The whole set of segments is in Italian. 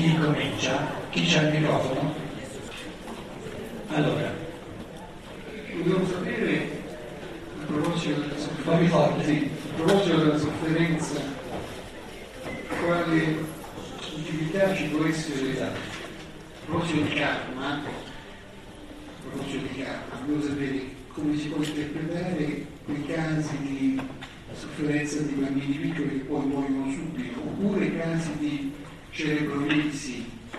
chi comincia? Chi c'ha il microfono? Allora, volevo sapere a proposito della sofferenza, sì. a proposito della sofferenza, quale utilità ci può essere a proposito di karma, a proposito di karma, volevo sapere come si può interpretare quei casi di sofferenza di bambini piccoli che poi muoiono subito, oppure casi di cerebrolisi, che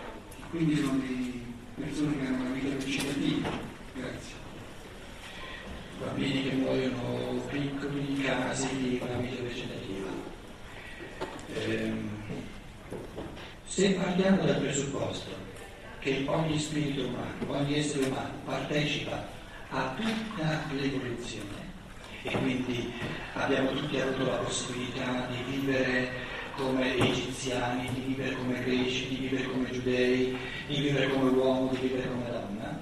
quindi sono di persone che hanno una vita vegetativa. Grazie. bambini che muoiono piccoli, casi di una vita vegetativa. Ehm, se partiamo dal presupposto che ogni spirito umano, ogni essere umano partecipa a tutta l'evoluzione e quindi abbiamo tutti avuto la possibilità di vivere come egiziani, di vivere come greci, di vivere come giudei, di vivere come uomo, di vivere come donna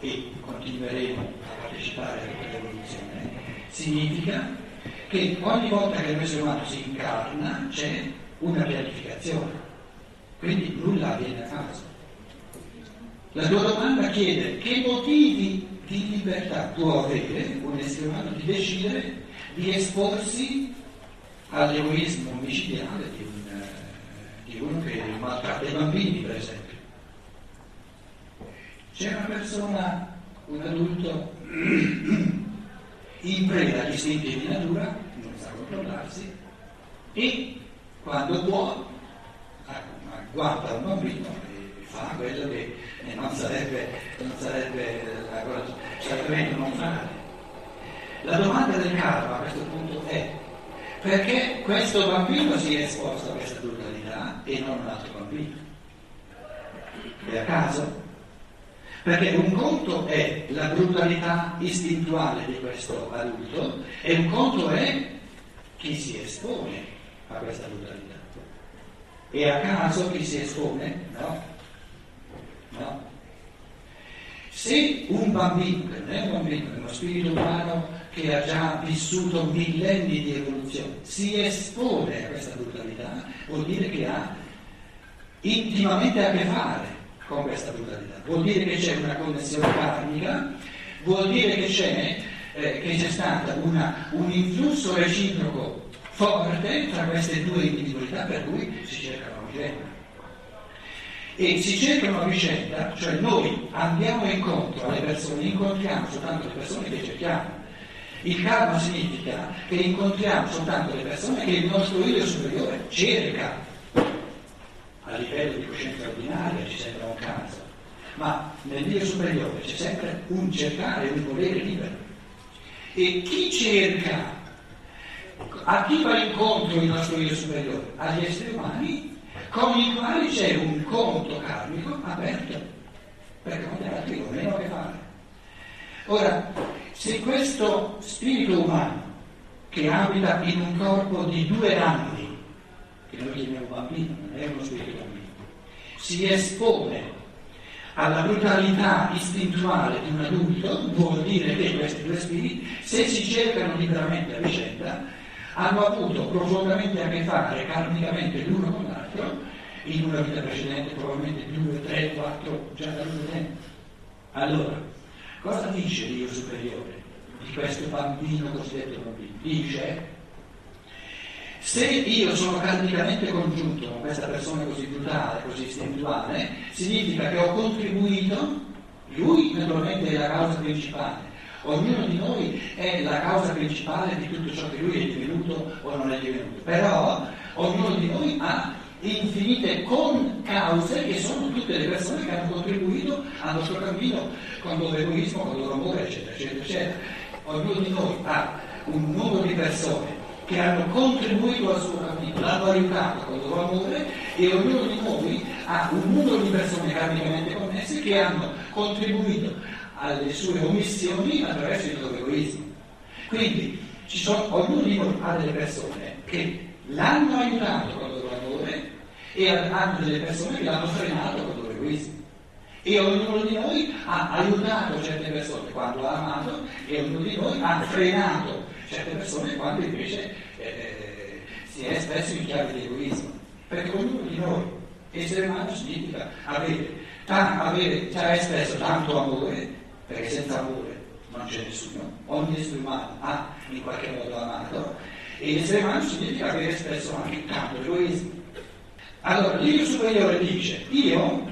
e continueremo a partecipare a tutta l'evoluzione, significa che ogni volta che l'essere umano si incarna c'è una pianificazione, quindi nulla avviene a caso. La tua domanda chiede che motivi di libertà può avere un essere umano di decidere di esporsi all'egoismo omicidiale di, un, eh, di uno che maltratta i bambini, per esempio. C'è una persona, un adulto, in preda agli istinti di natura, non sa controllarsi, e quando può guarda un bambino e fa quello che eh, non sarebbe, non sarebbe la cosa, sarebbe non fare. La domanda del karma a questo punto è perché questo bambino si è esposto a questa brutalità e non un altro bambino? È a caso? Perché un conto è la brutalità istintuale di questo adulto e un conto è chi si espone a questa brutalità. E a caso chi si espone? No. No. Se un bambino, che non è un bambino, è uno spirito umano che ha già vissuto millenni di evoluzione, si espone a questa brutalità, vuol dire che ha intimamente a che fare con questa brutalità. Vuol dire che c'è una connessione karmica, vuol dire che c'è, eh, che c'è stato una, un influsso reciproco forte tra queste due individualità per cui si cercano a vicenda. E si cercano a vicenda, cioè noi andiamo incontro alle persone, incontriamo soltanto le persone che cerchiamo. Il karma significa che incontriamo soltanto le persone che il nostro io superiore cerca a livello di coscienza ordinaria ci sembra un caso, ma nel Dio superiore c'è sempre un cercare, un volere libero. E chi cerca, a chi va incontro il nostro Dio superiore? Agli esseri umani con i quali c'è un conto karmico aperto, perché con gli altri non meno a che fare. Ora, se questo spirito umano che abita in un corpo di due anni, che noi chiamiamo bambino, non è uno spirito bambino, si espone alla brutalità istintuale di un adulto, vuol dire che questi due spiriti, se si cercano liberamente a vicenda, hanno avuto profondamente a che fare karmicamente l'uno con l'altro in una vita precedente, probabilmente due, tre, quattro, già da lungo tempo. Allora, cosa dice Dio superiore di questo bambino cosiddetto bambino? Dice se io sono karmicamente congiunto con questa persona così brutale, così istintuale, significa che ho contribuito, lui naturalmente è la causa principale, ognuno di noi è la causa principale di tutto ciò che lui è divenuto o non è divenuto, però ognuno di noi ha infinite concause che sono tutte le persone che hanno contribuito al nostro cammino con loro egoismo, con loro amore, eccetera, eccetera, eccetera. Ognuno di noi ha un numero di persone che hanno contribuito al suo cammino, l'hanno aiutato con il loro amore e ognuno di noi ha un numero di persone karmicamente connesse che hanno contribuito alle sue omissioni attraverso il loro egoismo. Quindi sono, ognuno di noi ha delle persone che l'hanno aiutato con e hanno delle persone che l'hanno frenato con il loro egoismo. E ognuno di noi ha aiutato certe persone quando ha amato e ognuno di noi ha frenato certe persone quando invece eh, si è espresso in chiave di egoismo. Perché ognuno di noi Essere umano significa avere, avere già espresso tanto amore, perché senza amore non c'è nessuno, ogni essere umano ha in qualche modo amato, e essere umano significa avere espresso anche tanto egoismo. Allora, l'io superiore dice, io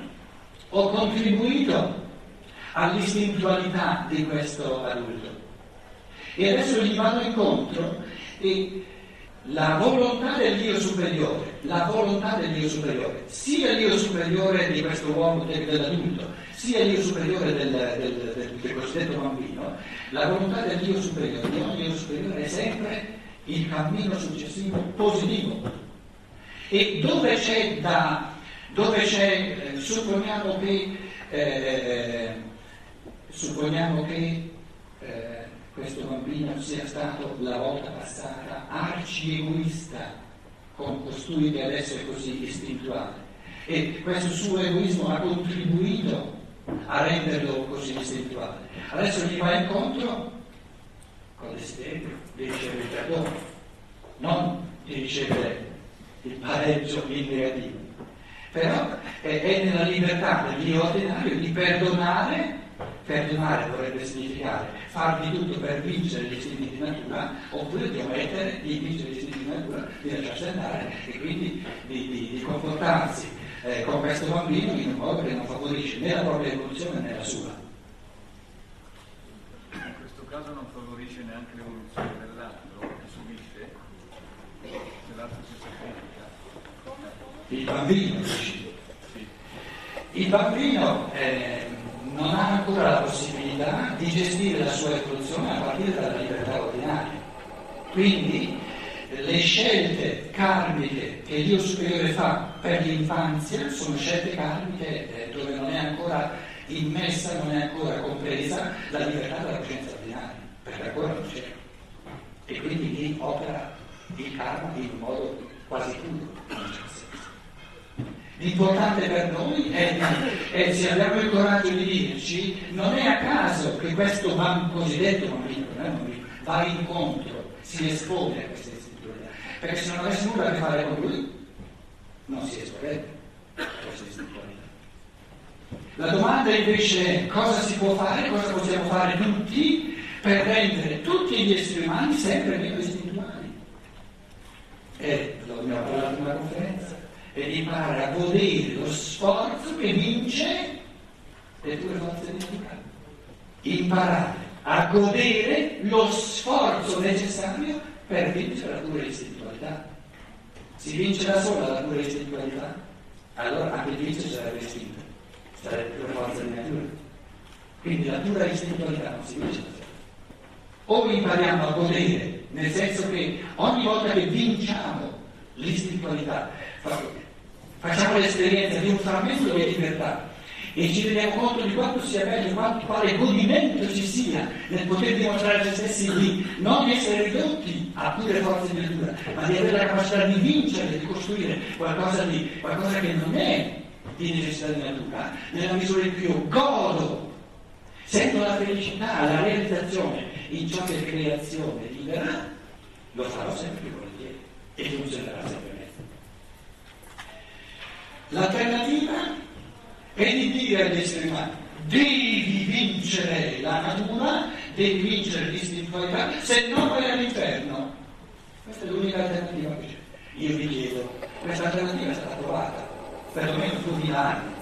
ho contribuito all'istintualità di questo adulto e adesso gli vado incontro e la volontà dell'io superiore, la volontà dell'io superiore, sia l'io superiore di questo uomo dell'adulto, sia l'io superiore del, del, del, del cosiddetto bambino, la volontà dell'io superiore, di ogni io superiore è sempre il cammino successivo positivo. E dove c'è da, dove c'è, eh, supponiamo che, eh, supponiamo che eh, questo bambino sia stato la volta passata arci egoista con costui che adesso è così istintuale e questo suo egoismo ha contribuito a renderlo così istintuale. Adesso gli va incontro con desiderio di ricevere non di ricevere il pareggio in negativo. Però è, è nella libertà dell'io ordinario di perdonare Perdonare vorrebbe significare far di tutto per vincere gli istinti di natura, oppure di omettere di vincere gli istinti di natura, di lasciarsi andare e quindi di, di, di comportarsi eh, con questo bambino in un modo che non favorisce né la propria evoluzione né la sua. In questo caso non favorisce neanche l'evoluzione dell'altro, che subisce, se l'altro si sacrifica. Il bambino. Il bambino eh, non ha ancora la possibilità di gestire la sua evoluzione a partire dalla libertà ordinaria. Quindi le scelte karmiche che Dio superiore fa per l'infanzia sono scelte karmiche eh, dove non è ancora immessa, non è ancora compresa la libertà della coscienza ordinaria, perché ancora non c'è. E quindi lì opera il karma in un modo quasi puro. L'importante per noi è, è, se abbiamo il coraggio di dirci, non è a caso che questo cosiddetto bambino, bambino, va incontro, si espone a questa istituzione. Perché se non avesse nulla a che fare con lui, non si esponerebbe a questa istituzione. La domanda invece è cosa si può fare, cosa possiamo fare tutti per rendere tutti gli esseri umani sempre meno. E lo abbiamo parlato in una conferenza per imparare a godere lo sforzo che vince le tue forze mentali. Imparare a godere lo sforzo necessario per vincere la pura istintualità. Si vince da sola la pura istintualità, allora anche il vincere sarebbe istinto, sarebbe pure forza di natura. Quindi la pura istintualità non si vince da sola. O impariamo a godere, nel senso che ogni volta che vinciamo l'istintualità, facciamo l'esperienza di un frammento di libertà e ci rendiamo conto di quanto sia bello, quanto, quale godimento ci sia nel poter dimostrare a se stessi di non essere ridotti a pure forze di natura, ma di avere la capacità di vincere, di costruire qualcosa, di, qualcosa che non è di necessità di natura, nella misura in cui io godo, sento la felicità, la realizzazione in ciò che è creazione libera, lo farò sempre più volentieri e funzionerà sempre meglio. L'alternativa è di dire agli esseri umani, devi vincere la natura, devi vincere l'istintualità, se no vai all'inferno. Questa è l'unica alternativa che c'è. Io vi chiedo, questa alternativa è stata provata, perlomeno 2000 anni,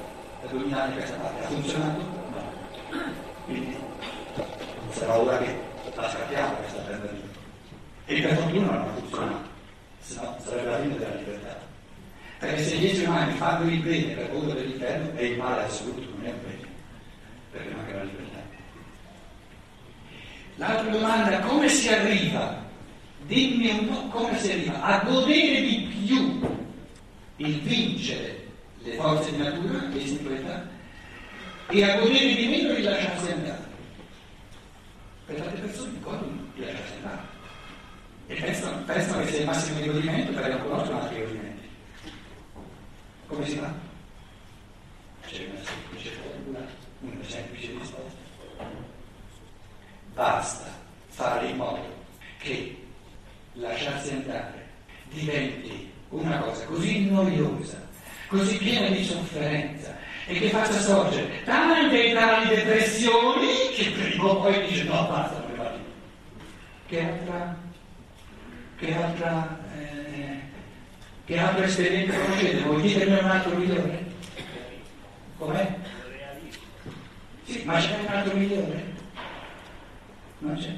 per 2000 anni questa parte, ha funzionato? No. Quindi sarà ora che la scappiamo questa alternativa. E per fortuna non ha funzionato, se no sarebbe la fine della libertà. Perché se gli esseri umani fanno il bene per paura dell'inferno è il male assoluto, non è un bene, perché manca la libertà. L'altra domanda, come si arriva? Dimmi un po' come si arriva a godere di più il vincere le forze di natura, l'istintualità, e a godere di meno il lasciarsi andare. Per tante persone godono di lasciarsi andare. E pensano, pensano che sia il massimo di godimento perché non conoscono altri godimenti. Come si fa? C'è una semplice formula, una semplice risposta. Basta fare in modo che lasciarsi andare diventi una cosa così noiosa, così piena di sofferenza e che faccia sorgere tante e tali depressioni che prima o poi dice no basta non va più. Che altra, che altra, eh, che altra esperienza conoscete? Voi ditemi un altro migliore? Com'è? Sì, ma c'è un altro migliore? Non c'è.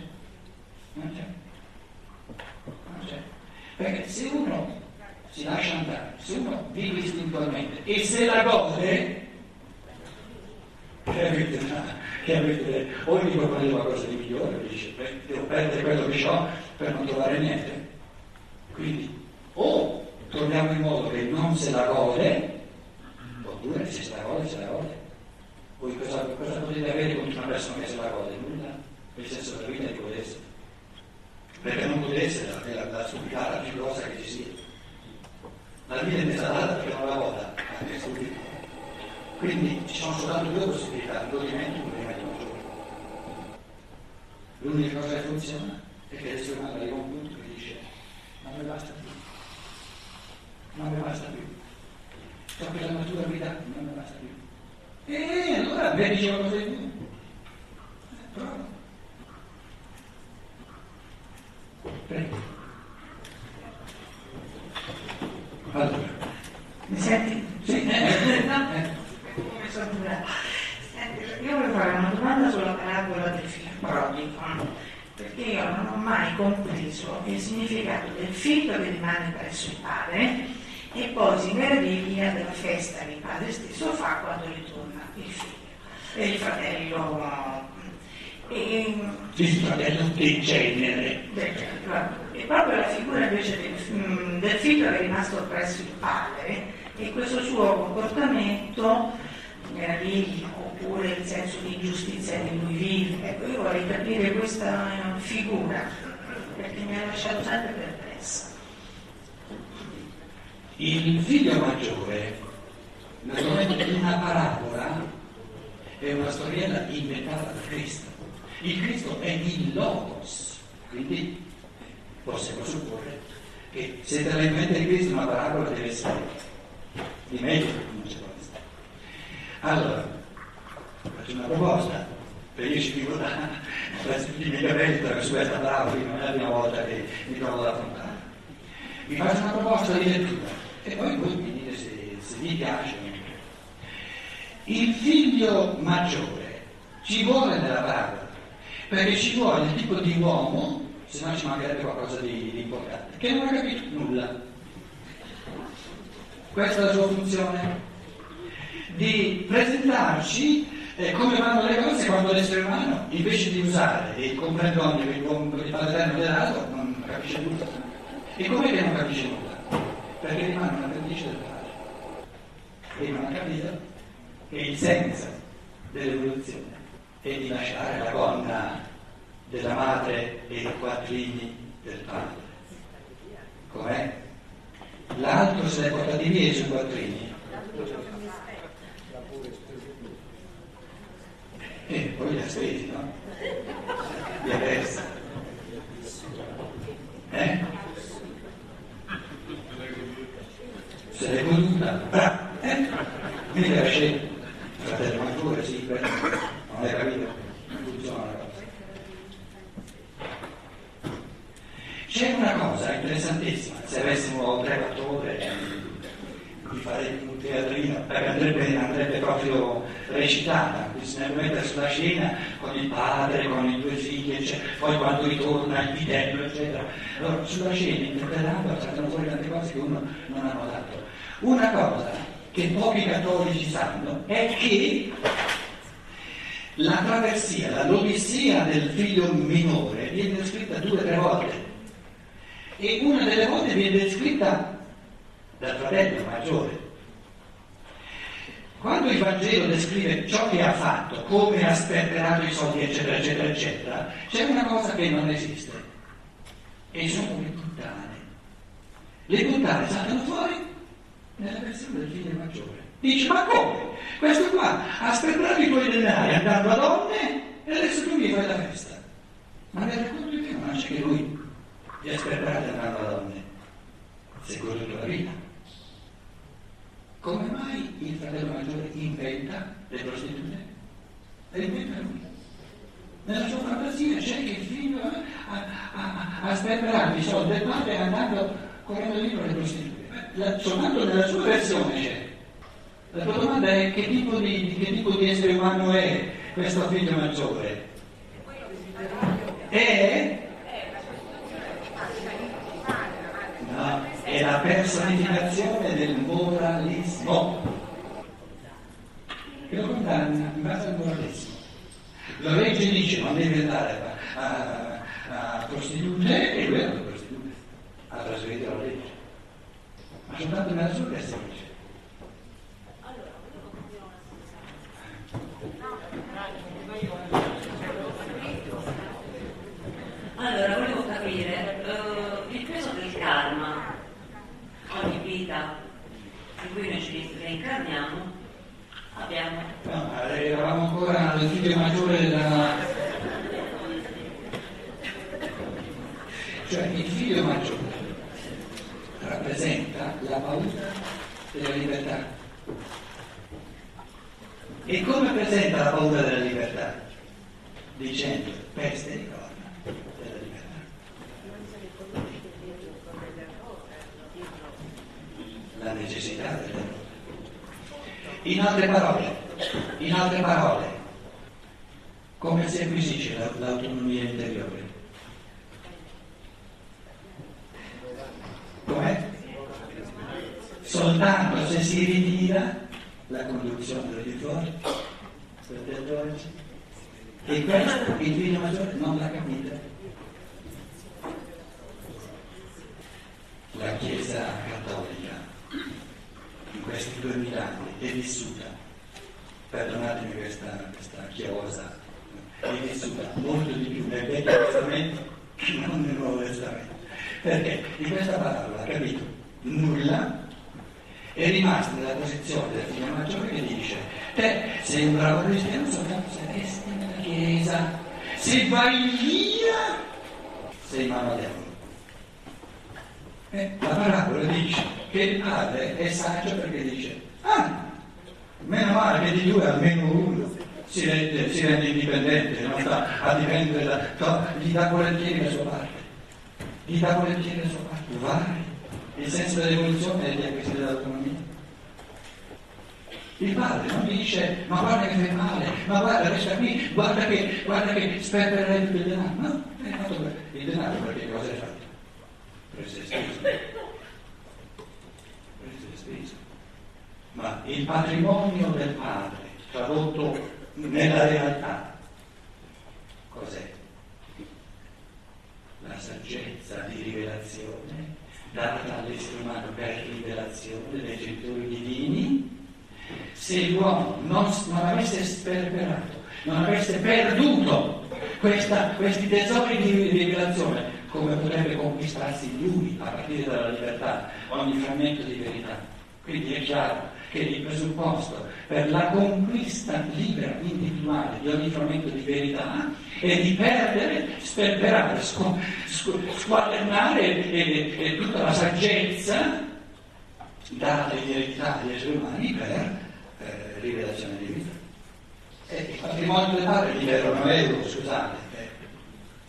Non c'è. Non c'è. Perché se uno si lascia andare, se uno vive istintualmente e se la gode, che avete, che avete mi propone qualcosa di migliore, dice, beh, devo perdere quello che ho per non trovare niente. Quindi, o torniamo in modo che non se la gode, oppure se se la gode, se la gode. Voi cosa, cosa potete avere contro una persona che se la gode? Nulla. Il senso della vita di godersi. Perché non godersi è la, la, la stupidata più grossa che ci sia. La vita è stata data non la goda, anche stupido. Quindi ci sono soltanto due possibilità, il godimento e il godimento maggiore. L'unica cosa che funziona è che l'essere umano arriva a un punto che dice non mi basta più, non mi basta più. So che la natura mi dà, non mi basta più. E allora me dice qualcosa di più. Prova. Prego. Allora. Mi senti? Sì, eh, No? eh. Come sono durata? Senti, io voglio fare una domanda sulla parabola del figlio prodigo, perché io non ho mai compreso il significato del figlio che rimane presso il padre e poi si meraviglia della festa che il padre stesso fa quando ritorna il figlio e il fratello. E, Il fratello del genere. e proprio la figura invece del, mm, del figlio che è rimasto presso il padre e questo suo comportamento meraviglia oppure il senso di giustizia che lui vive. Ecco, io vorrei capire questa eh, figura perché mi ha lasciato sempre perplessa. Il figlio maggiore, naturalmente una parabola, è una storiella inventata da Cristo. Il Cristo è il Logos, quindi possiamo supporre che se te la inventa Cristo una parabola deve essere di meglio non c'è. Allora, faccio una proposta, perché i miei capelli attraverso questa quindi non è la prima volta che mi trovo da affrontare. Vi faccio una proposta di lettura e poi voi mi dite se, se vi piace o non. Il figlio maggiore ci vuole nella parabola, perché ci vuole il tipo di uomo, se no ci mancherebbe qualcosa di, di importante, che non ha capito nulla. Questa è la sua funzione, di presentarci eh, come vanno le cose quando l'essere umano, invece di usare il comprendonio che padre gli ha dato, non capisce nulla. E com'è che non capisce nulla? Perché rimane un appendice del padre. E non ha capito che il senso dell'evoluzione è di lasciare la gonna della madre e i quattrini del padre. Com'è? L'altro se l'è portati via i suoi quattrini. E poi li ha spesi, no? Ha persi. Eh? Se l'è goduta, bravo, eh? Quindi era scemo, fratello maggiore, sì, quello, non hai capito? Non funziona la cosa. C'è una cosa interessantissima, se avessimo 3-4 ore di fare un teatrino, perché andrebbe, andrebbe proprio recitata, bisognerebbe mettere sulla scena con il padre, con i due figli, eccetera. poi quando ritorna il vitello, eccetera. Allora sulla scena, interpretando, saltano fuori tante cose che uno non ha notato. Una cosa che pochi cattolici sanno è che la traversia, la l'odissia del figlio minore viene descritta due o tre volte e una delle volte viene descritta dal fratello maggiore. Quando il Vangelo descrive ciò che ha fatto, come ha sperperato i soldi, eccetera, eccetera, eccetera, c'è una cosa che non esiste, e sono le puttane. Le puttane saltano fuori nella versione del figlio maggiore. Dice, ma come? Questo qua ha sperperato i tuoi denari andando a donne e adesso tu mi fai la festa. Ma mi racconto di c'è che lui li ha sperperati andando a donne. Goduto la vita. Come mai il fratello maggiore inventa le prostitute? Le inventa lui. Nella sua fantasia c'è che il figlio ha, ha, ha sperperato i soldi del padre andando correndo dietro le prostitute. La, soltanto nella sua versione c'è. La tua domanda è che tipo di, che tipo di essere umano è questo figlio maggiore? È? No, è la personificazione del moralismo che lo condanna in base al moralismo. La legge dice non devi andare a, a, a prostitute e lui è andato a prostitute, ha trasgredito la legge, ma soltanto nella sua versione c'è. Allora, volevo capire, eh, il peso del karma, ogni vita in cui noi ci reincarniamo, abbiamo... No, eravamo ancora nel figlio maggiore della... Cioè il figlio maggiore rappresenta la paura della libertà. E come presenta la paura della libertà? Dicendo peste di corna della libertà. La necessità dell'errore. In altre parole, in altre parole, come si acquisisce la- l'autonomia interiore? Com'è? Soltanto se si ritira la conduzione del oggi. E questo il figlio maggiore non l'ha capito. La Chiesa in questi duemila anni è vissuta, perdonatemi questa, questa chiosa, è vissuta molto di più nel Vecchio Testamento che non nel Nuovo Testamento. Perché di questa parola capito nulla, è rimasta nella posizione del figlio maggiore che dice te sei un bravo cristiano soltanto se resti nella chiesa, se vai via sei mano diavolo. Eh, la parabola dice che il padre è saggio perché dice ah, meno male che di due almeno uno si rende, si rende indipendente, non sta a dipendere da... no, gli dà volentieri la sua parte, gli dà volentieri la sua parte, vai. Il senso dell'evoluzione è di acquisire l'autonomia. Il padre non dice ma guarda che fai male, ma guarda resta qui, guarda che, guarda che sperpererai tutto il denaro. No, hai fatto il denaro perché cosa hai fatto? Preso e speso. Preso e speso. Ma il patrimonio del padre, tradotto nella realtà, cos'è? La saggezza di rivelazione data all'essere umano per rivelazione dei genitori divini se l'uomo non, non avesse sperperato, non avesse perduto questa- questi tesori di rivelazione, come potrebbe conquistarsi lui a partire dalla libertà ogni frammento di verità? Quindi è chiaro che il presupposto per la conquista libera, individuale di ogni frammento di verità è di perdere, sperperare, squ- squ- squadernare e, e tutta la saggezza data in eredità agli esseri umani per eh, rivelazione di vita. E il patrimonio del padre gli erano euro, scusate, eh,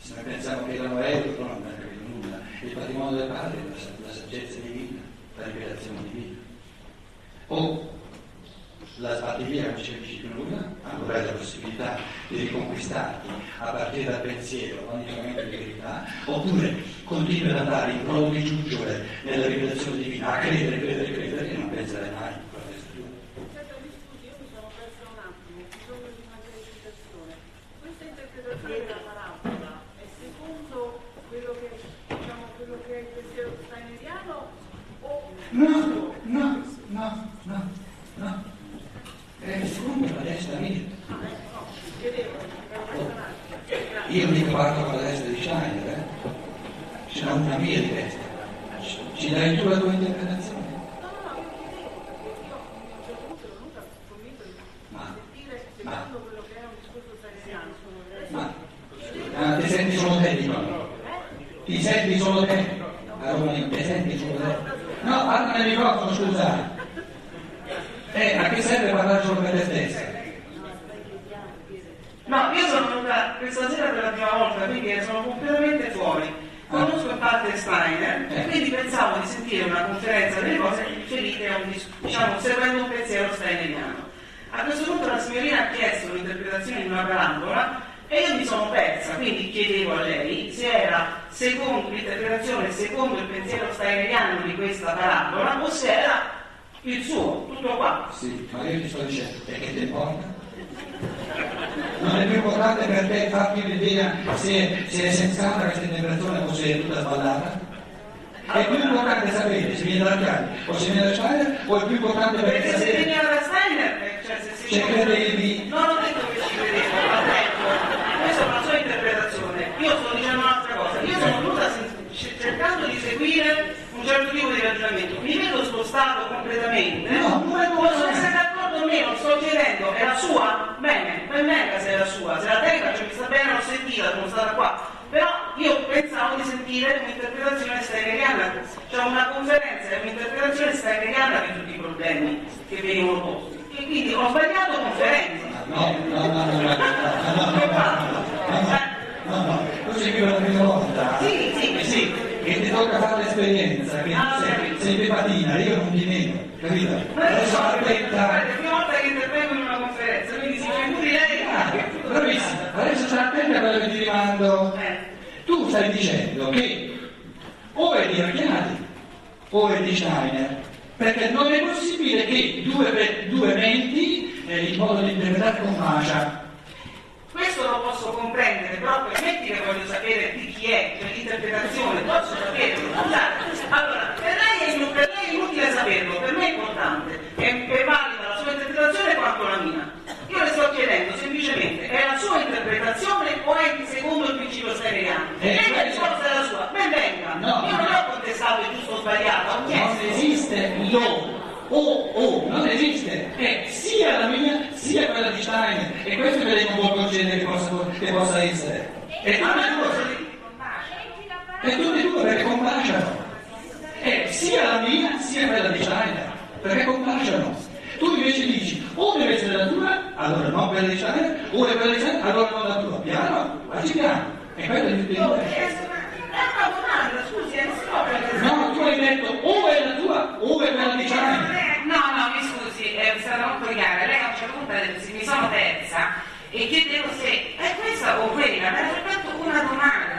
se noi pensiamo che erano euro non abbiamo capito nulla. Il patrimonio del padre è la, la saggezza divina, la rivelazione divina. O la sbatti via, non ci capisci più nulla, allora hai la possibilità di riconquistarti a partire dal pensiero ogni momento di verità, oppure continui ad andare in prova di giuggiole nella rivelazione divina, a credere, credere, credere, e non penserai mai a questo giù. Aspetta, mi scusi, io mi sono persa un attimo, ho bisogno di una chiarificazione. Questa interpretazione della parabola è secondo quello che, diciamo, è no, no, no. È secondo la testa mia. personaggio. Io mica parlo con la testa di Steiner, eh? Ce una mia di testa. Ci- dai tu la tua interpretazione? Di Ma- ma-. Ma ah, ti senti solo te, dicono. Ti senti solo te? A Roma ti senti solo te? No, parla nel microfono, scusa. Eh, a che serve parlare solo per te stessa? No, io sono venuta questa sera per la prima volta, quindi sono completamente fuori. Conosco in parte Steiner e quindi pensavo di sentire una conferenza delle cose riferite a un diciamo, seguendo un pensiero steineriano. A questo punto la signorina ha chiesto l'interpretazione di una parabola e io mi sono persa, quindi chiedevo a lei se era secondo l'interpretazione secondo il pensiero steineriano di questa parabola o se era il suo, tutto qua. Sì, ma io ti sto dicendo, perché ti importa? Non è più importante per te farti un'idea se, se è sensata questa interpretazione o se è tutta sballata? È più importante sapere se viene da Chiari o se viene da Steiner o è più importante per te Perché se sapere veniva da Steiner, eh, cioè se si se credevi Non ho detto che ci credevo, ho detto, questa è una sua interpretazione. Io sto dicendo un'altra cosa. Io sono venuta cercando di seguire certo tipo di ragionamento. Mi vedo spostato completamente. No, non è Posso essere d'accordo o meno, sto chiedendo, è la sua? Bene, ben venga se è la sua. Se la tenga, cioè mi sta bene, l'ho sentita, sono stata qua. Però io pensavo di sentire un'interpretazione steineriana, cioè una conferenza e un'interpretazione steineriana di tutti i problemi che venivano posti. E quindi ho sbagliato conferenza. No, no, no, no, no, no, no, Che no, no, no, no, tu qui per la prima volta. Sì, sì, Eh sì. Che ti tocca fare l'esperienza, che Ah, sei, sei pepatina, io non di meno, capito? Adesso aspetta. è la prima volta che intervengo in una conferenza, quindi si figuri lei. Ah, bravissimo, adesso stai attenta a quello che ti rimando. Eh, Tu stai dicendo che o è di Archiati o è di Steiner, perché non è possibile che due, due menti eh, il modo di interpretare combacia. Questo lo posso comprendere, però permetti che voglio sapere di chi è, cioè l'interpretazione, posso sapere. Allora, per lei, è, per lei è inutile saperlo, per me è importante, è, è valida la sua interpretazione quanto la mia. Io le sto chiedendo semplicemente, è la sua interpretazione o è di secondo il principio steineriano? Eh, E lei mi ha quello- risposto è la sua, ben venga. No. Io non ho contestato il giusto o sbagliato, ho Non chiesto. esiste lo o o, non esiste, è sia la mia Steiner e questo lei non può concedere che possa, che possa essere. E Ma tutte e due, e tutte e due perché combaciano. È sia la mia sia quella di Steiner, perché combaciano. Tu invece dici o deve essere la tua, allora non quella di Steiner, o è quella di Steiner, allora non la tua. Piano, facci piano. E quello è tutte e due. No, tu hai detto o è la tua o è quella di Steiner. No, no, mi scusi, è stata molto chiara. Lei a un detto, sì, mi sono persa e chiedevo se è questa o quella, ma era soltanto una domanda,